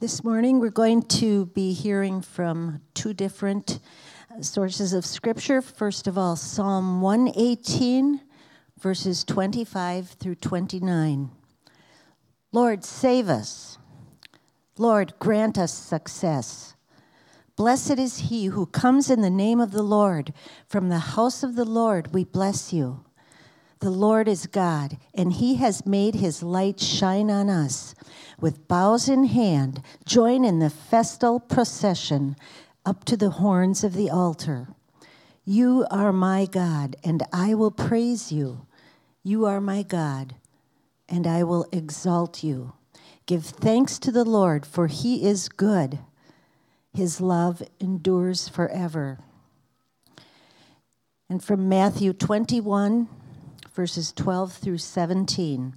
This morning we're going to be hearing from two different uh, sources of Scripture. First of all, Psalm 118, verses 25 through 29. Lord, save us. Lord, grant us success. Blessed is he who comes in the name of the Lord. From the house of the Lord we bless you. The Lord is God, and he has made his light shine on us. With bows in hand, join in the festal procession up to the horns of the altar. You are my God, and I will praise you. You are my God, and I will exalt you. Give thanks to the Lord, for he is good his love endures forever. And from Matthew 21, verses 12 through 17.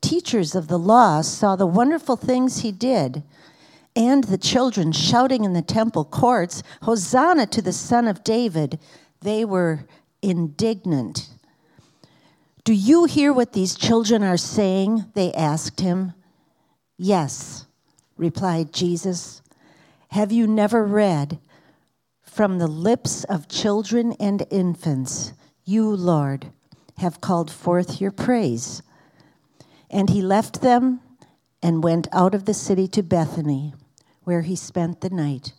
teachers of the law saw the wonderful things he did, and the children shouting in the temple courts, Hosanna to the Son of David, they were indignant. Do you hear what these children are saying? They asked him. Yes, replied Jesus. Have you never read, From the lips of children and infants, you, Lord, have called forth your praise? And he left them and went out of the city to Bethany, where he spent the night.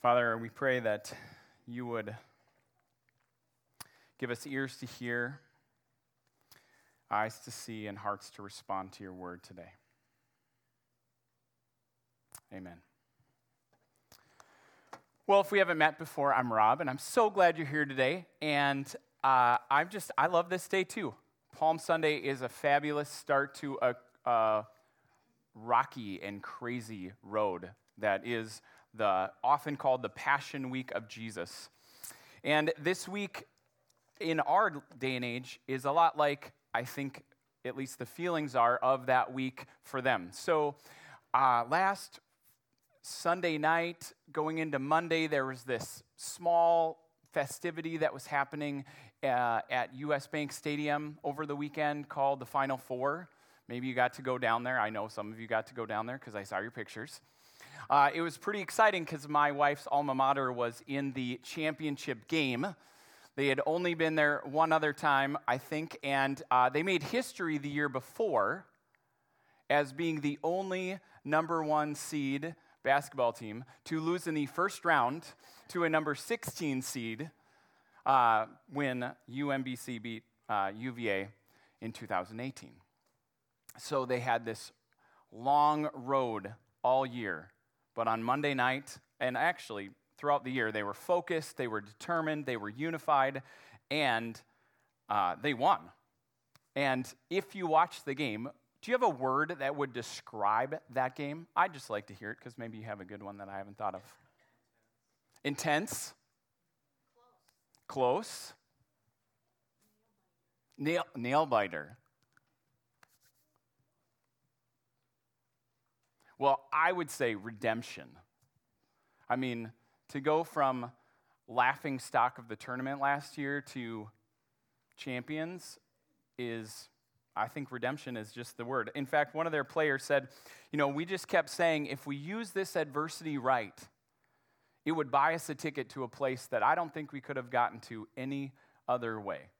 Father, we pray that you would give us ears to hear eyes to see, and hearts to respond to your word today. Amen. Well, if we haven't met before, I'm Rob, and I'm so glad you're here today. And uh, I'm just, I love this day too. Palm Sunday is a fabulous start to a, a rocky and crazy road that is the often called the Passion Week of Jesus. And this week, in our day and age, is a lot like I think at least the feelings are of that week for them. So uh, last Sunday night, going into Monday, there was this small festivity that was happening uh, at US Bank Stadium over the weekend called the Final Four. Maybe you got to go down there. I know some of you got to go down there because I saw your pictures. Uh, it was pretty exciting because my wife's alma mater was in the championship game. They had only been there one other time, I think, and uh, they made history the year before as being the only number one seed basketball team to lose in the first round to a number 16 seed uh, when UMBC beat uh, UVA in 2018. So they had this long road all year. But on Monday night, and actually throughout the year. They were focused, they were determined, they were unified, and uh, they won. And if you watch the game, do you have a word that would describe that game? I'd just like to hear it because maybe you have a good one that I haven't thought of. Intense. Close. Nail, nail biter. Well, I would say redemption. I mean, to go from laughing stock of the tournament last year to champions is I think redemption is just the word. In fact, one of their players said, you know, we just kept saying if we use this adversity right, it would buy us a ticket to a place that I don't think we could have gotten to any other way.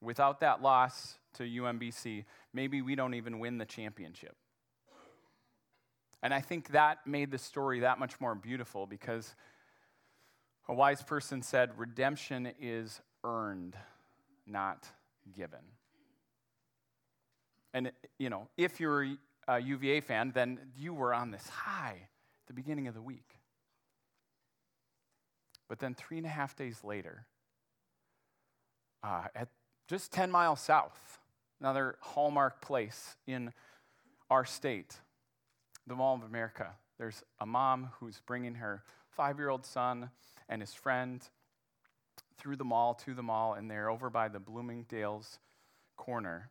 Without that loss to UMBC, maybe we don't even win the championship. And I think that made the story that much more beautiful because a wise person said, Redemption is earned, not given. And, you know, if you're a UVA fan, then you were on this high at the beginning of the week. But then three and a half days later, uh, at just 10 miles south, another hallmark place in our state, the Mall of America. There's a mom who's bringing her five year old son and his friend through the mall to the mall, and they're over by the Bloomingdale's corner.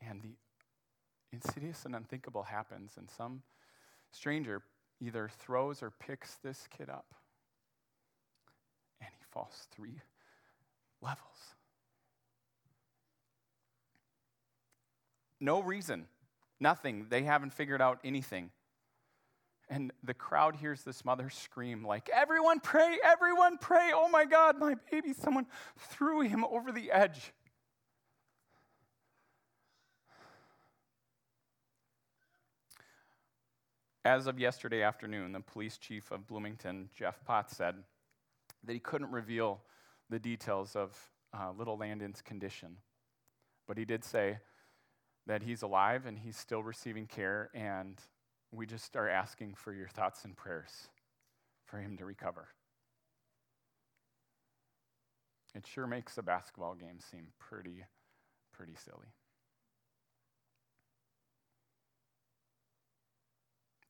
And the insidious and unthinkable happens, and some stranger either throws or picks this kid up, three levels. No reason, nothing. They haven't figured out anything. And the crowd hears this mother scream, like, Everyone pray, everyone pray. Oh my God, my baby. Someone threw him over the edge. As of yesterday afternoon, the police chief of Bloomington, Jeff Potts, said that he couldn't reveal the details of uh, little Landon's condition. But he did say that he's alive and he's still receiving care, and we just are asking for your thoughts and prayers for him to recover. It sure makes a basketball game seem pretty, pretty silly.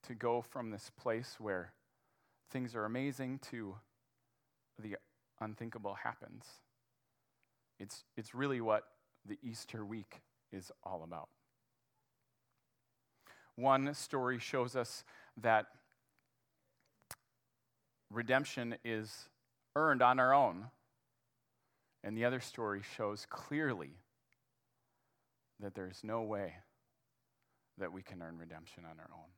To go from this place where things are amazing to the unthinkable happens. It's, it's really what the Easter week is all about. One story shows us that redemption is earned on our own, and the other story shows clearly that there's no way that we can earn redemption on our own.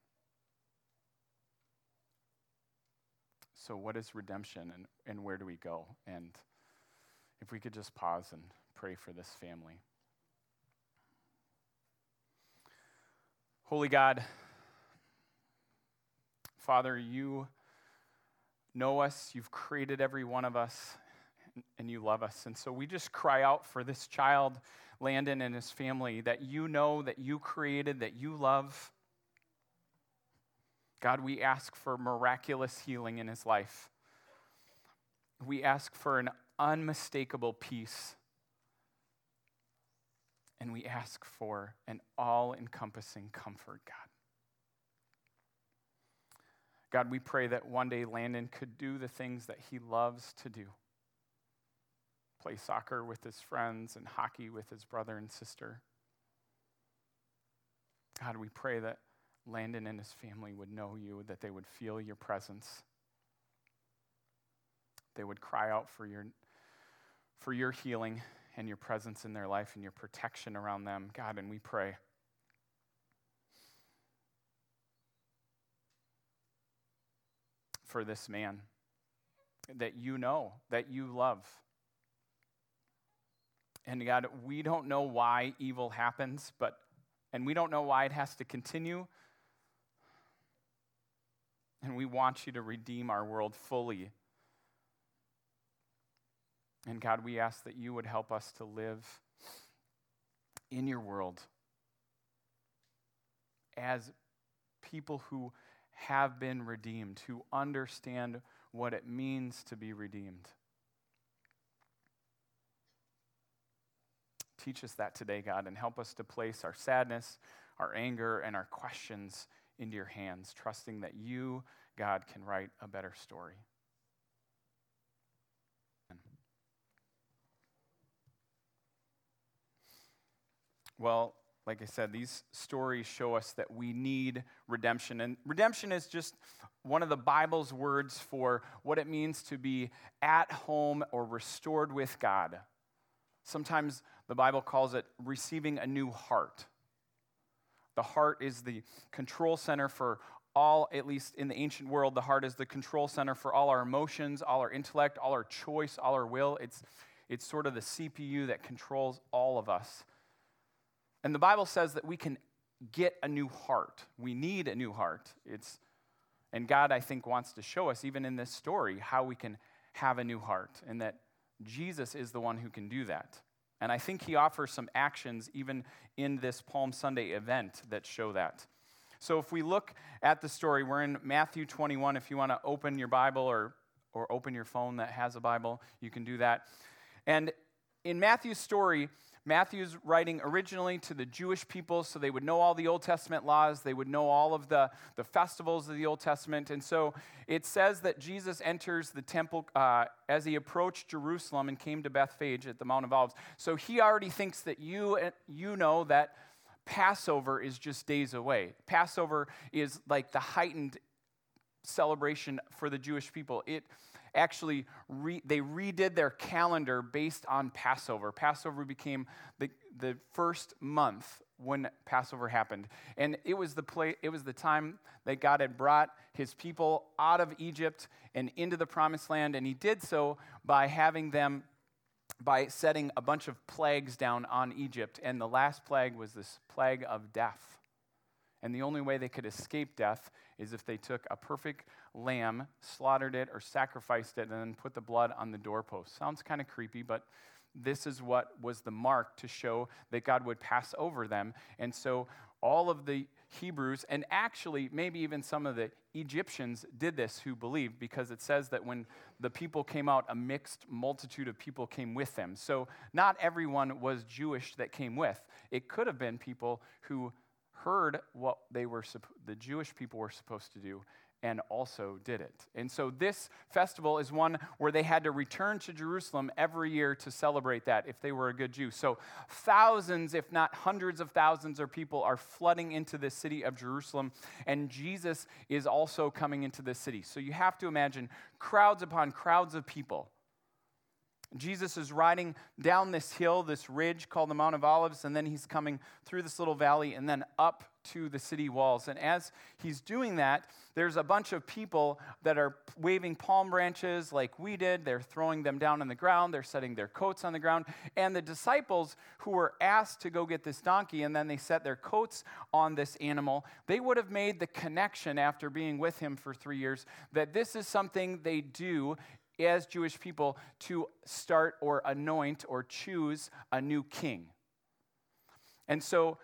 So, what is redemption and, and where do we go? And if we could just pause and pray for this family. Holy God, Father, you know us, you've created every one of us, and you love us. And so we just cry out for this child, Landon, and his family that you know, that you created, that you love. God, we ask for miraculous healing in his life. We ask for an unmistakable peace and we ask for an all encompassing comfort, God. God, we pray that one day Landon could do the things that he loves to do play soccer with his friends and hockey with his brother and sister. God, we pray that Landon and his family would know you, that they would feel your presence. They would cry out for your, for your healing and your presence in their life and your protection around them, God, and we pray. For this man that you know, that you love. And God, we don't know why evil happens, but, and we don't know why it has to continue. And we want you to redeem our world fully and God, we ask that you would help us to live in your world as people who have been redeemed, who understand what it means to be redeemed. Teach us that today, God, and help us to place our sadness, our anger, and our questions into your hands, trusting that you, God, can write a better story. Well, like I said, these stories show us that we need redemption. And redemption is just one of the Bible's words for what it means to be at home or restored with God. Sometimes the Bible calls it receiving a new heart. The heart is the control center for all, at least in the ancient world, the heart is the control center for all our emotions, all our intellect, all our choice, all our will. It's, it's sort of the CPU that controls all of us. And the Bible says that we can get a new heart. We need a new heart. It's, and God, I think, wants to show us, even in this story, how we can have a new heart, and that Jesus is the one who can do that. And I think he offers some actions even in this Palm Sunday event that show that. So if we look at the story, we're in Matthew 21. If you want to open your Bible or, or open your phone that has a Bible, you can do that. And in Matthew's story, Matthew's writing originally to the Jewish people so they would know all the Old Testament laws, they would know all of the, the festivals of the Old Testament. And so it says that Jesus enters the temple uh, as he approached Jerusalem and came to Bethphage at the Mount of Olives. So he already thinks that you, you know that Passover is just days away. Passover is like the heightened celebration for the Jewish people. It actually re, they redid their calendar based on Passover. Passover became the, the first month when Passover happened. And it was the play, it was the time that God had brought his people out of Egypt and into the promised land and he did so by having them by setting a bunch of plagues down on Egypt and the last plague was this plague of death. And the only way they could escape death is if they took a perfect lamb, slaughtered it, or sacrificed it, and then put the blood on the doorpost. Sounds kind of creepy, but this is what was the mark to show that God would pass over them. And so all of the Hebrews, and actually maybe even some of the Egyptians did this who believed, because it says that when the people came out, a mixed multitude of people came with them. So not everyone was Jewish that came with. It could have been people who heard what they were the Jewish people were supposed to do and also did it. And so this festival is one where they had to return to Jerusalem every year to celebrate that if they were a good Jew. So thousands, if not hundreds of thousands of people are flooding into the city of Jerusalem and Jesus is also coming into the city. So you have to imagine crowds upon crowds of people Jesus is riding down this hill, this ridge called the Mount of Olives, and then he's coming through this little valley and then up to the city walls. And as he's doing that, there's a bunch of people that are waving palm branches like we did. They're throwing them down on the ground, they're setting their coats on the ground. And the disciples who were asked to go get this donkey and then they set their coats on this animal, they would have made the connection after being with him for three years that this is something they do as Jewish people to start or anoint or choose a new king. And so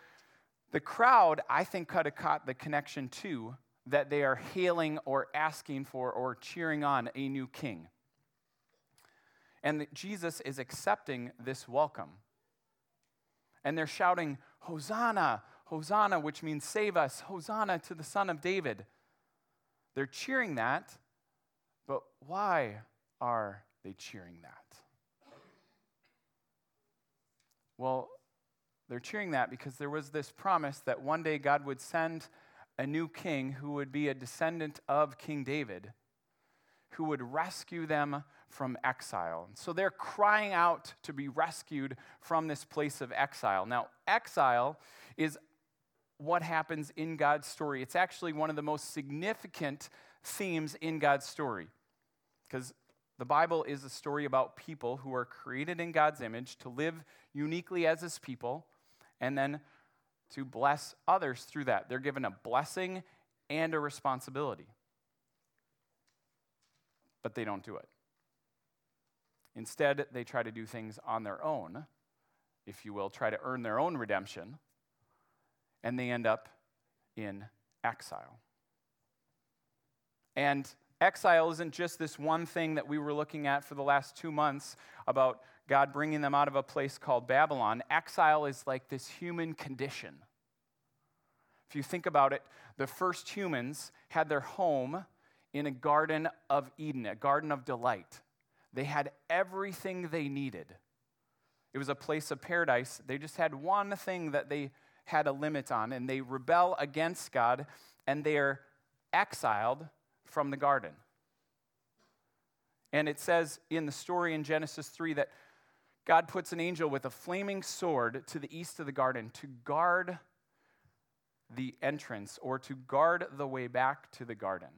the crowd, I think, could have caught the connection too that they are hailing or asking for or cheering on a new king. And that Jesus is accepting this welcome. And they're shouting, Hosanna, Hosanna, which means save us, Hosanna to the Son of David. They're cheering that, but why? Are they cheering that? Well, they're cheering that because there was this promise that one day God would send a new king who would be a descendant of King David, who would rescue them from exile. So they're crying out to be rescued from this place of exile. Now, exile is what happens in God's story. It's actually one of the most significant themes in God's story. Because the Bible is a story about people who are created in God's image to live uniquely as His people and then to bless others through that. They're given a blessing and a responsibility. But they don't do it. Instead, they try to do things on their own, if you will, try to earn their own redemption, and they end up in exile. And exile isn't just this one thing that we were looking at for the last two months about God bringing them out of a place called Babylon. Exile is like this human condition. If you think about it, the first humans had their home in a garden of Eden, a garden of delight. They had everything they needed. It was a place of paradise. They just had one thing that they had a limit on, and they rebel against God, and they are exiled from the garden. And it says in the story in Genesis 3 that God puts an angel with a flaming sword to the east of the garden to guard the entrance or to guard the way back to the garden.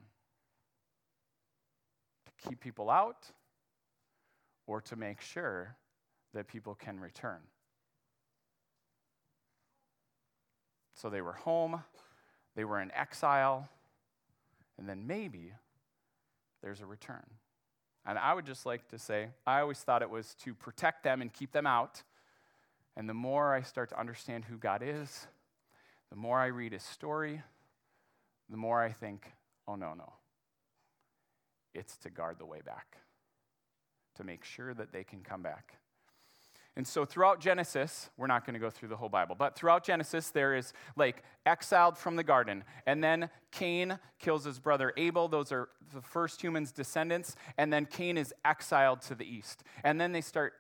To keep people out or to make sure that people can return. So they were home, they were in exile, and then maybe there's a return. And I would just like to say, I always thought it was to protect them and keep them out. And the more I start to understand who God is, the more I read his story, the more I think, oh, no, no. It's to guard the way back, to make sure that they can come back. And so throughout Genesis, we're not going to go through the whole Bible, but throughout Genesis, there is like exiled from the garden. And then Cain kills his brother Abel. Those are the first human's descendants. And then Cain is exiled to the east. And then they start,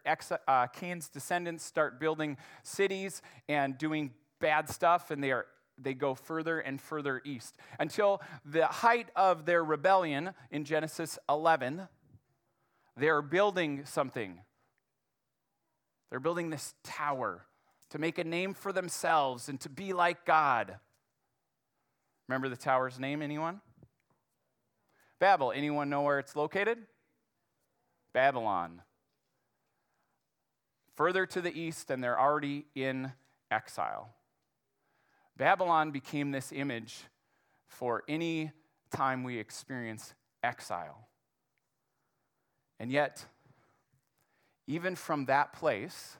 uh, Cain's descendants start building cities and doing bad stuff, and they are they go further and further east until the height of their rebellion in Genesis 11. They're building something they're building this tower to make a name for themselves and to be like God. Remember the tower's name, anyone? Babel. Anyone know where it's located? Babylon. Further to the east, and they're already in exile. Babylon became this image for any time we experience exile. And yet, even from that place,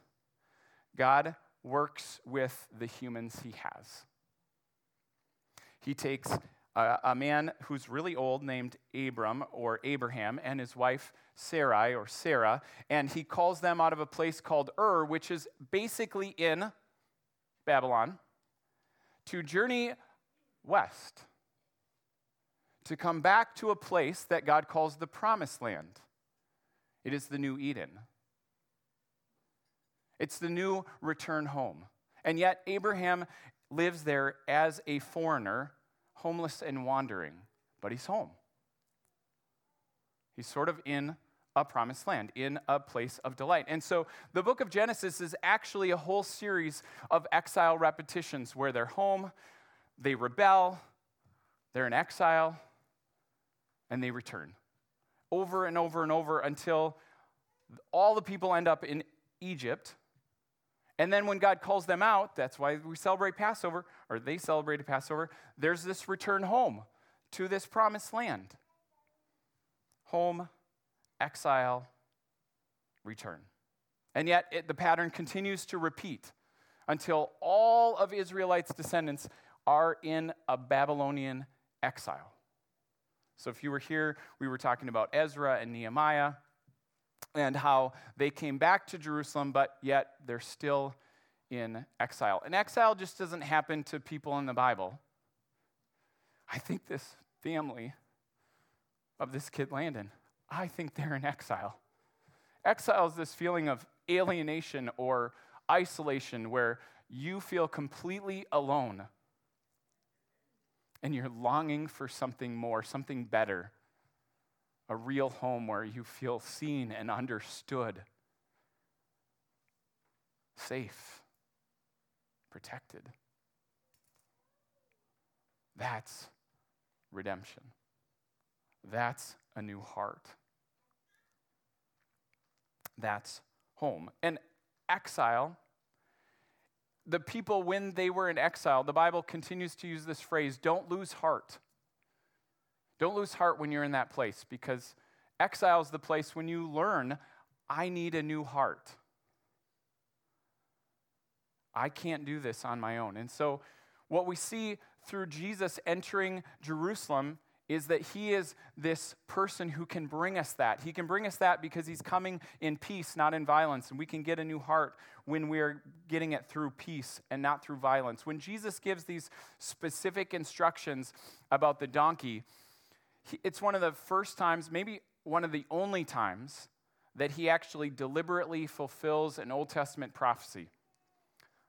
God works with the humans he has. He takes a, a, man who's really old named Abram or Abraham and his wife Sarai or Sarah, and he calls them out of a place called Ur, which is basically in Babylon, to journey west, to come back to a place that God calls the promised land. It is the new Eden. It's the new return home. And yet, Abraham lives there as a foreigner, homeless and wandering, but he's home. He's sort of in a promised land, in a place of delight. And so the book of Genesis is actually a whole series of exile repetitions where they're home, they rebel, they're in exile, and they return. Over and over and over until all the people end up in Egypt, and then when God calls them out, that's why we celebrate Passover, or they celebrated Passover, there's this return home to this promised land. Home, exile, return. And yet it, the pattern continues to repeat until all of Israelites' descendants are in a Babylonian exile. So if you were here, we were talking about Ezra and Nehemiah and how they came back to Jerusalem, but yet they're still in exile. And exile just doesn't happen to people in the Bible. I think this family of this kid, Landon, I think they're in exile. Exile is this feeling of alienation or isolation where you feel completely alone and you're longing for something more, something better a real home where you feel seen and understood, safe, protected. That's redemption. That's a new heart. That's home. And exile, the people, when they were in exile, the Bible continues to use this phrase don't lose heart. Don't lose heart when you're in that place because exile is the place when you learn, I need a new heart. I can't do this on my own. And so, what we see through Jesus entering Jerusalem is that he is this person who can bring us that. He can bring us that because he's coming in peace, not in violence. And we can get a new heart when we're getting it through peace and not through violence. When Jesus gives these specific instructions about the donkey, it's one of the first times, maybe one of the only times, that he actually deliberately fulfills an Old Testament prophecy.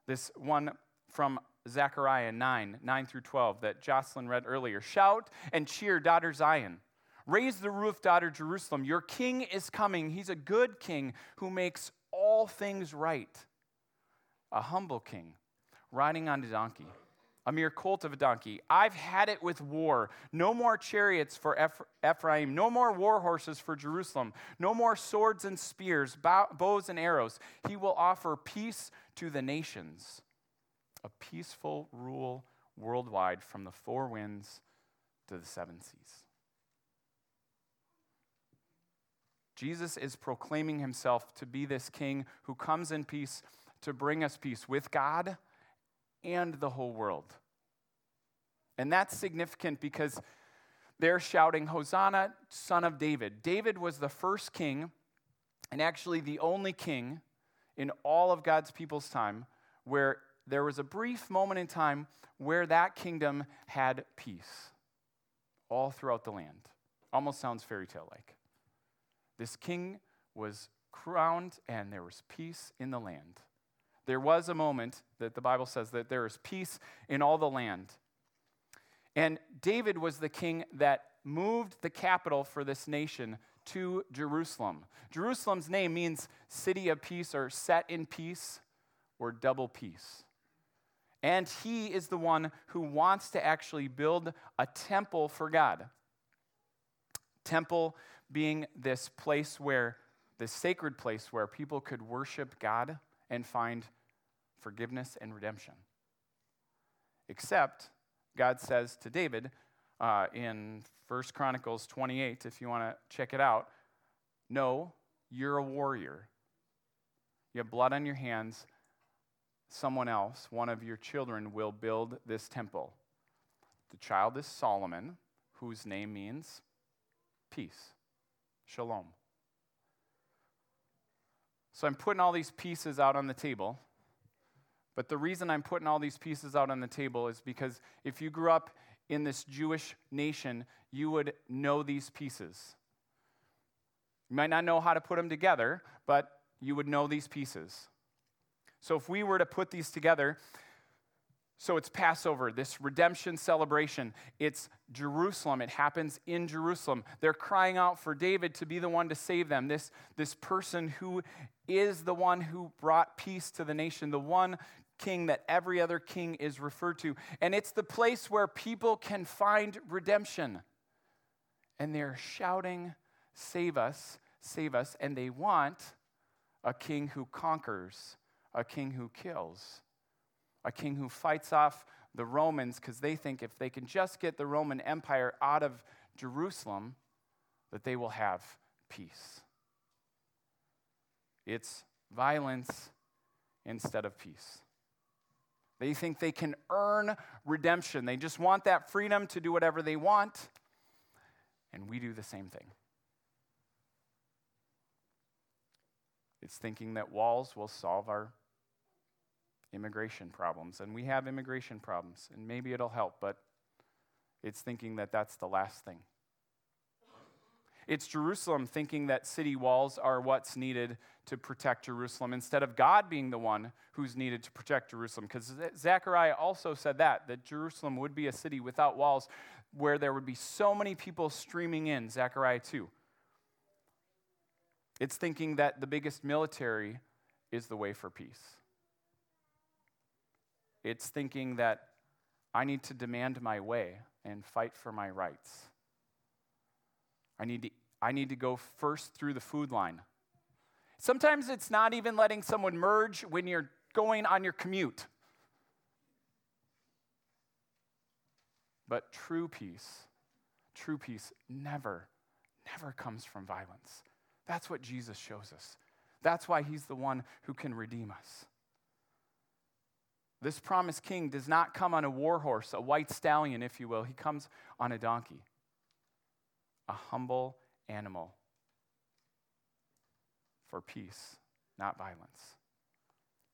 This one from Zechariah 9, 9 through 12, that Jocelyn read earlier. Shout and cheer, daughter Zion. Raise the roof, daughter Jerusalem. Your king is coming. He's a good king who makes all things right. A humble king, riding on a donkey a mere colt of a donkey. I've had it with war. No more chariots for Ephraim, no more war horses for Jerusalem, no more swords and spears, bows and arrows. He will offer peace to the nations, a peaceful rule worldwide from the four winds to the seven seas. Jesus is proclaiming himself to be this king who comes in peace to bring us peace with God and the whole world. And that's significant because they're shouting, Hosanna, son of David. David was the first king, and actually the only king in all of God's people's time where there was a brief moment in time where that kingdom had peace all throughout the land. Almost sounds fairy tale like. This king was crowned and there was peace in the land. There was a moment that the Bible says that there is peace in all the land. And David was the king that moved the capital for this nation to Jerusalem. Jerusalem's name means city of peace or set in peace or double peace. And he is the one who wants to actually build a temple for God. Temple being this place where, this sacred place where people could worship God and find forgiveness and redemption. Except, God says to David uh, in 1 Chronicles 28, if you want to check it out, no, you're a warrior. You have blood on your hands. Someone else, one of your children, will build this temple. The child is Solomon, whose name means peace, shalom. So I'm putting all these pieces out on the table. But the reason I'm putting all these pieces out on the table is because if you grew up in this Jewish nation, you would know these pieces. You might not know how to put them together, but you would know these pieces. So if we were to put these together, so it's Passover, this redemption celebration. It's Jerusalem. It happens in Jerusalem. They're crying out for David to be the one to save them. This, this person who is the one who brought peace to the nation, the one king that every other king is referred to. And it's the place where people can find redemption. And they're shouting, Save us, save us. And they want a king who conquers, a king who kills, a king who fights off the Romans because they think if they can just get the Roman Empire out of Jerusalem, that they will have peace. It's violence instead of peace. They think they can earn redemption. They just want that freedom to do whatever they want. And we do the same thing. It's thinking that walls will solve our immigration problems. And we have immigration problems, and maybe it'll help, but it's thinking that that's the last thing. It's Jerusalem thinking that city walls are what's needed to protect Jerusalem instead of God being the one who's needed to protect Jerusalem. Because Zechariah also said that, that Jerusalem would be a city without walls where there would be so many people streaming in, Zechariah 2. It's thinking that the biggest military is the way for peace. It's thinking that I need to demand my way and fight for my rights. I need to, I need to go first through the food line. Sometimes it's not even letting someone merge when you're going on your commute. But true peace, true peace never, never comes from violence. That's what Jesus shows us. That's why he's the one who can redeem us. This promised king does not come on a war horse, a white stallion, if you will. He comes on a donkey a humble animal for peace, not violence.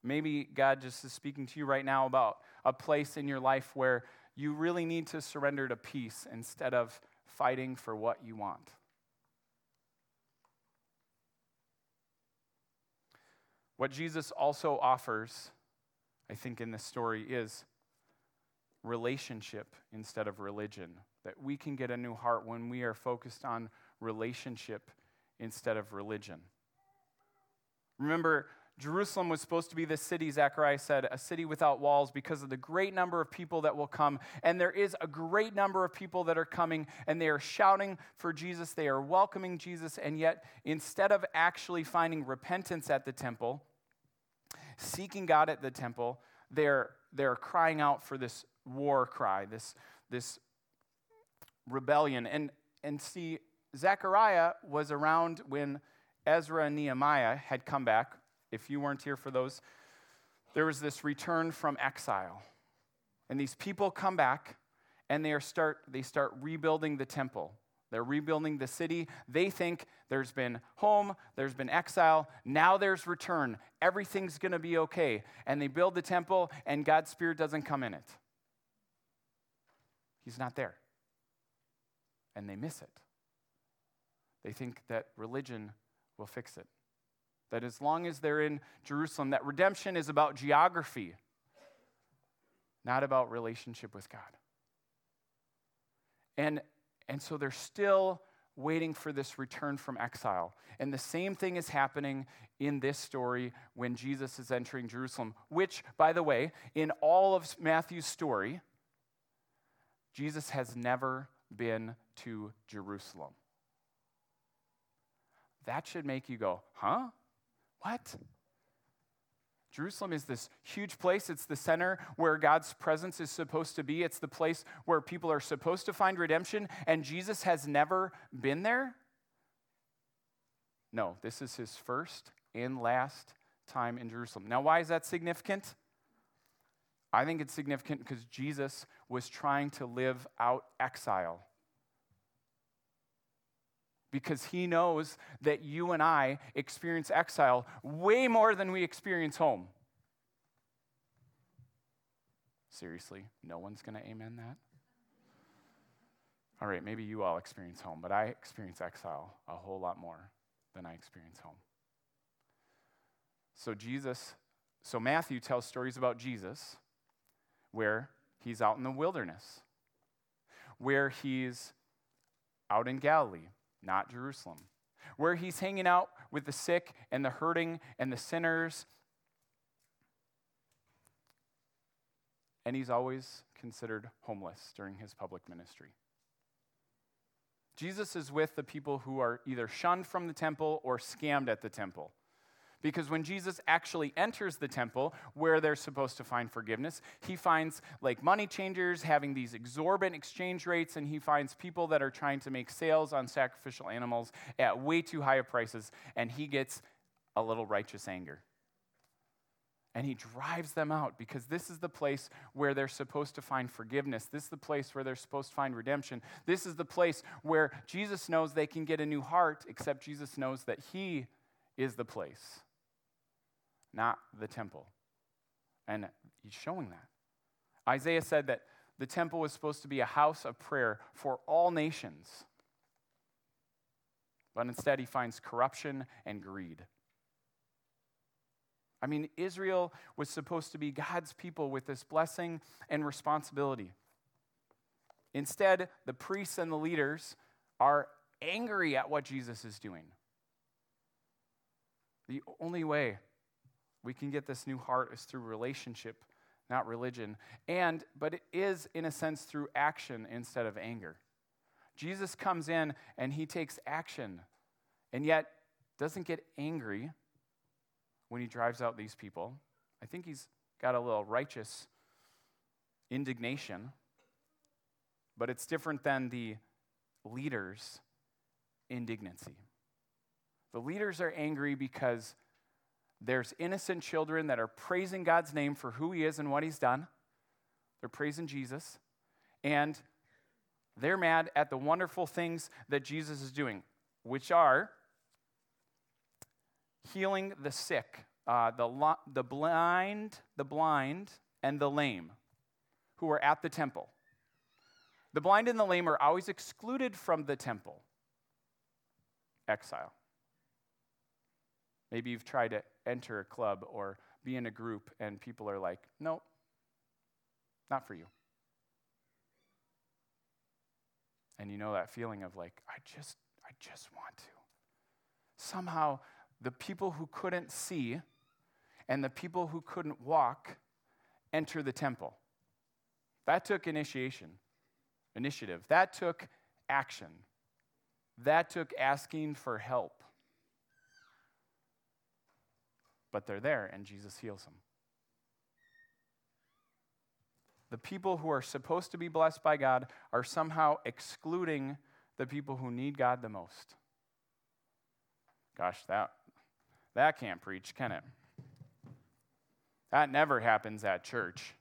Maybe God just is speaking to you right now about a place in your life where you really need to surrender to peace instead of fighting for what you want. What Jesus also offers, I think, in this story is relationship instead of religion that we can get a new heart when we are focused on relationship instead of religion. Remember, Jerusalem was supposed to be the city, Zechariah said, a city without walls because of the great number of people that will come. And there is a great number of people that are coming and they are shouting for Jesus. They are welcoming Jesus. And yet, instead of actually finding repentance at the temple, seeking God at the temple, they're, they're crying out for this war cry, this, this rebellion. And, and see, Zechariah was around when Ezra and Nehemiah had come back. If you weren't here for those, there was this return from exile. And these people come back and they, start, they start rebuilding the temple. They're rebuilding the city. They think there's been home, there's been exile, now there's return. Everything's going to be okay. And they build the temple, and God's Spirit doesn't come in it. He's not there. And they miss it. They think that religion will fix it. That as long as they're in Jerusalem, that redemption is about geography, not about relationship with God. And, and so they're still waiting for this return from exile. And the same thing is happening in this story when Jesus is entering Jerusalem, which, by the way, in all of Matthew's story, Jesus has never been to Jerusalem. That should make you go, huh? What? Jerusalem is this huge place. It's the center where God's presence is supposed to be. It's the place where people are supposed to find redemption, and Jesus has never been there? No, this is his first and last time in Jerusalem. Now, why is that significant? I think it's significant because Jesus was trying to live out exile because he knows that you and I experience exile way more than we experience home. Seriously, no one's going to amen that? All right, maybe you all experience home, but I experience exile a whole lot more than I experience home. So, Jesus, so Matthew tells stories about Jesus where he's out in the wilderness, where he's out in Galilee, not Jerusalem, where he's hanging out with the sick and the hurting and the sinners. And he's always considered homeless during his public ministry. Jesus is with the people who are either shunned from the temple or scammed at the temple. Because when Jesus actually enters the temple where they're supposed to find forgiveness, he finds like money changers having these exorbitant exchange rates, and he finds people that are trying to make sales on sacrificial animals at way too high of prices, and he gets a little righteous anger. And he drives them out because this is the place where they're supposed to find forgiveness. This is the place where they're supposed to find redemption. This is the place where Jesus knows they can get a new heart, except Jesus knows that he is the place not the temple. And he's showing that. Isaiah said that the temple was supposed to be a house of prayer for all nations. But instead, he finds corruption and greed. I mean, Israel was supposed to be God's people with this blessing and responsibility. Instead, the priests and the leaders are angry at what Jesus is doing. The only way we can get this new heart is through relationship, not religion. And, but it is, in a sense, through action instead of anger. Jesus comes in and he takes action, and yet doesn't get angry when he drives out these people. I think he's got a little righteous indignation, but it's different than the leaders' indignancy. The leaders are angry because there's innocent children that are praising God's name for who He is and what He's done. They're praising Jesus. And they're mad at the wonderful things that Jesus is doing, which are healing the sick, uh, the, the blind, the blind, and the lame who are at the temple. The blind and the lame are always excluded from the temple. Exile. Maybe you've tried to enter a club or be in a group and people are like, nope, not for you. And you know that feeling of like, I just, I just want to. Somehow, the people who couldn't see and the people who couldn't walk enter the temple. That took initiation, initiative. That took action. That took asking for help but they're there and Jesus heals them. The people who are supposed to be blessed by God are somehow excluding the people who need God the most. Gosh, that, that can't preach, can it? That never happens at church.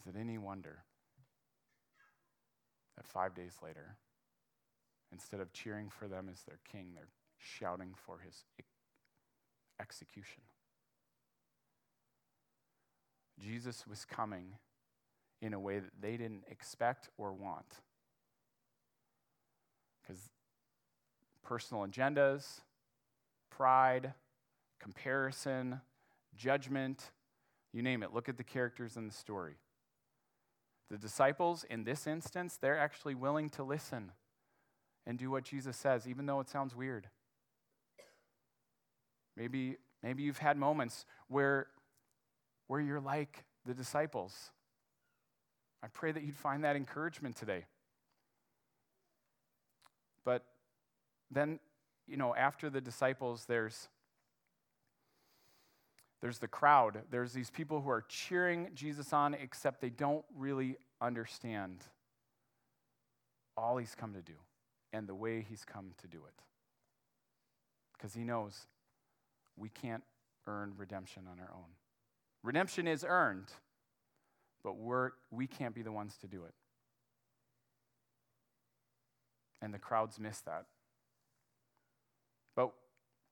Is it any wonder that five days later, instead of cheering for them as their king, they're shouting for his execution? Jesus was coming in a way that they didn't expect or want. Because personal agendas, pride, comparison, judgment, you name it. Look at the characters in the story. The disciples, in this instance, they're actually willing to listen and do what Jesus says, even though it sounds weird. Maybe, maybe you've had moments where, where you're like the disciples. I pray that you'd find that encouragement today. But then, you know, after the disciples, there's there's the crowd. There's these people who are cheering Jesus on, except they don't really understand all he's come to do and the way he's come to do it. Because he knows we can't earn redemption on our own. Redemption is earned, but we're, we can't be the ones to do it. And the crowds miss that. But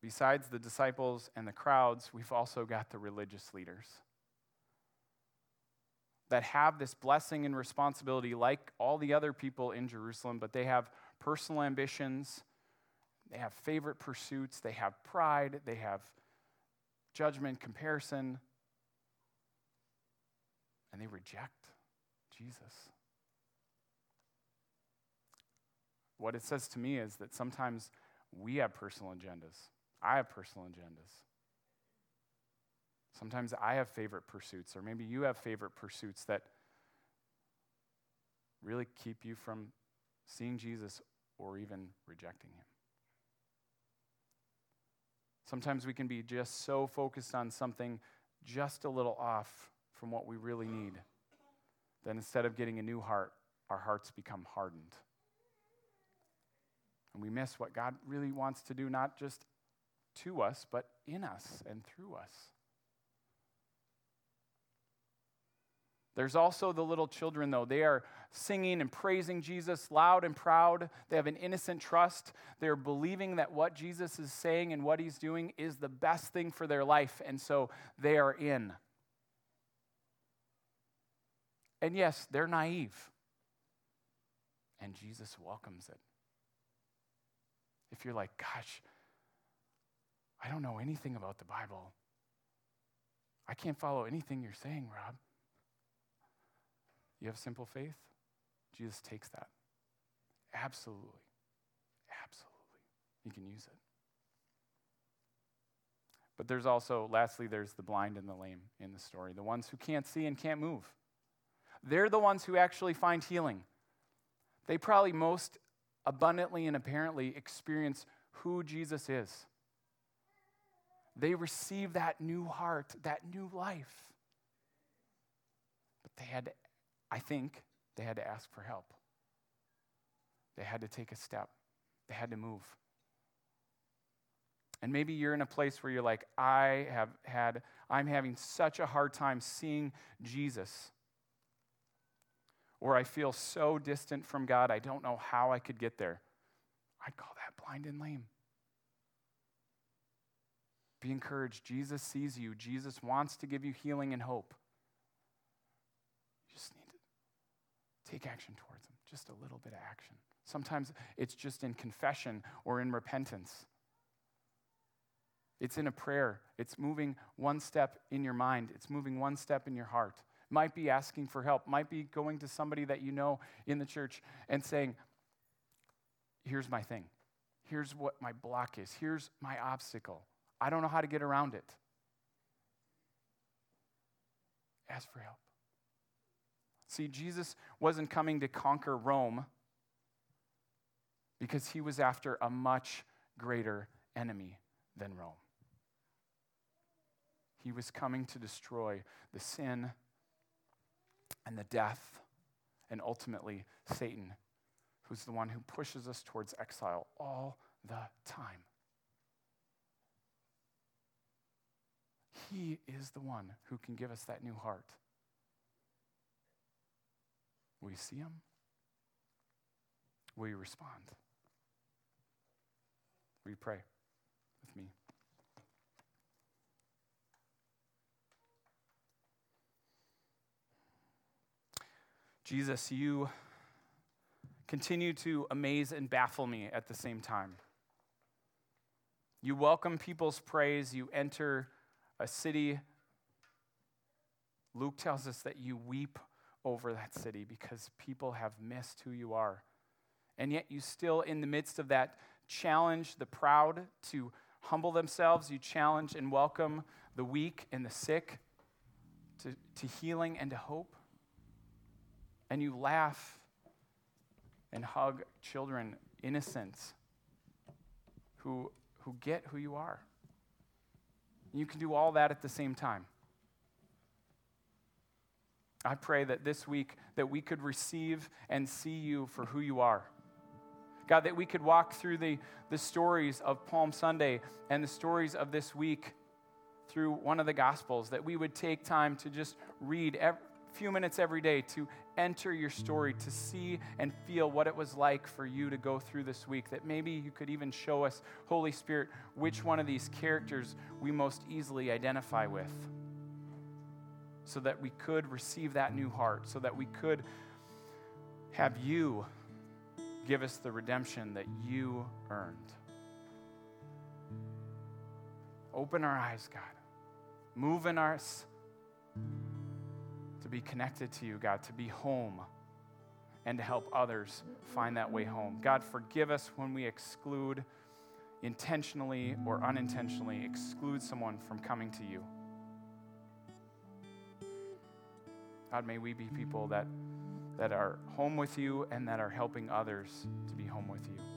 besides the disciples and the crowds, we've also got the religious leaders that have this blessing and responsibility like all the other people in Jerusalem, but they have personal ambitions, they have favorite pursuits, they have pride, they have judgment, comparison, and they reject Jesus. What it says to me is that sometimes we have personal agendas. I have personal agendas. Sometimes I have favorite pursuits, or maybe you have favorite pursuits that really keep you from seeing Jesus or even rejecting him. Sometimes we can be just so focused on something just a little off from what we really need that instead of getting a new heart, our hearts become hardened. And we miss what God really wants to do, not just to us, but in us and through us. There's also the little children, though. They are singing and praising Jesus loud and proud. They have an innocent trust. They're believing that what Jesus is saying and what he's doing is the best thing for their life, and so they are in. And yes, they're naive. And Jesus welcomes it. If you're like, gosh, I don't know anything about the Bible. I can't follow anything you're saying, Rob. You have simple faith? Jesus takes that. Absolutely. Absolutely. He can use it. But there's also, lastly, there's the blind and the lame in the story, the ones who can't see and can't move. They're the ones who actually find healing. They probably most abundantly and apparently experience who Jesus is. They receive that new heart, that new life. But they had, to, I think, they had to ask for help. They had to take a step, they had to move. And maybe you're in a place where you're like, I have had, I'm having such a hard time seeing Jesus. Or I feel so distant from God, I don't know how I could get there. I'd call that blind and lame. Be encouraged. Jesus sees you. Jesus wants to give you healing and hope. You just need take action towards them, just a little bit of action. Sometimes it's just in confession or in repentance. It's in a prayer. It's moving one step in your mind, it's moving one step in your heart. Might be asking for help, might be going to somebody that you know in the church and saying, Here's my thing. Here's what my block is. Here's my obstacle. I don't know how to get around it. Ask for help. See, Jesus wasn't coming to conquer Rome because he was after a much greater enemy than Rome. He was coming to destroy the sin and the death and ultimately Satan, who's the one who pushes us towards exile all the time. He is the one who can give us that new heart. Will you see them? Will you respond? Will you pray with me? Jesus, you continue to amaze and baffle me at the same time. You welcome people's praise, you enter a city. Luke tells us that you weep over that city because people have missed who you are. And yet, you still, in the midst of that, challenge the proud to humble themselves. You challenge and welcome the weak and the sick to, to healing and to hope. And you laugh and hug children, innocent, who, who get who you are. You can do all that at the same time. I pray that this week that we could receive and see you for who you are. God, that we could walk through the, the stories of Palm Sunday and the stories of this week through one of the Gospels, that we would take time to just read a few minutes every day to enter your story, to see and feel what it was like for you to go through this week. That maybe you could even show us, Holy Spirit, which one of these characters we most easily identify with so that we could receive that new heart, so that we could have you give us the redemption that you earned. Open our eyes, God. Move in us to be connected to you, God, to be home and to help others find that way home. God, forgive us when we exclude, intentionally or unintentionally, exclude someone from coming to you. God, may we be people that, that are home with you and that are helping others to be home with you.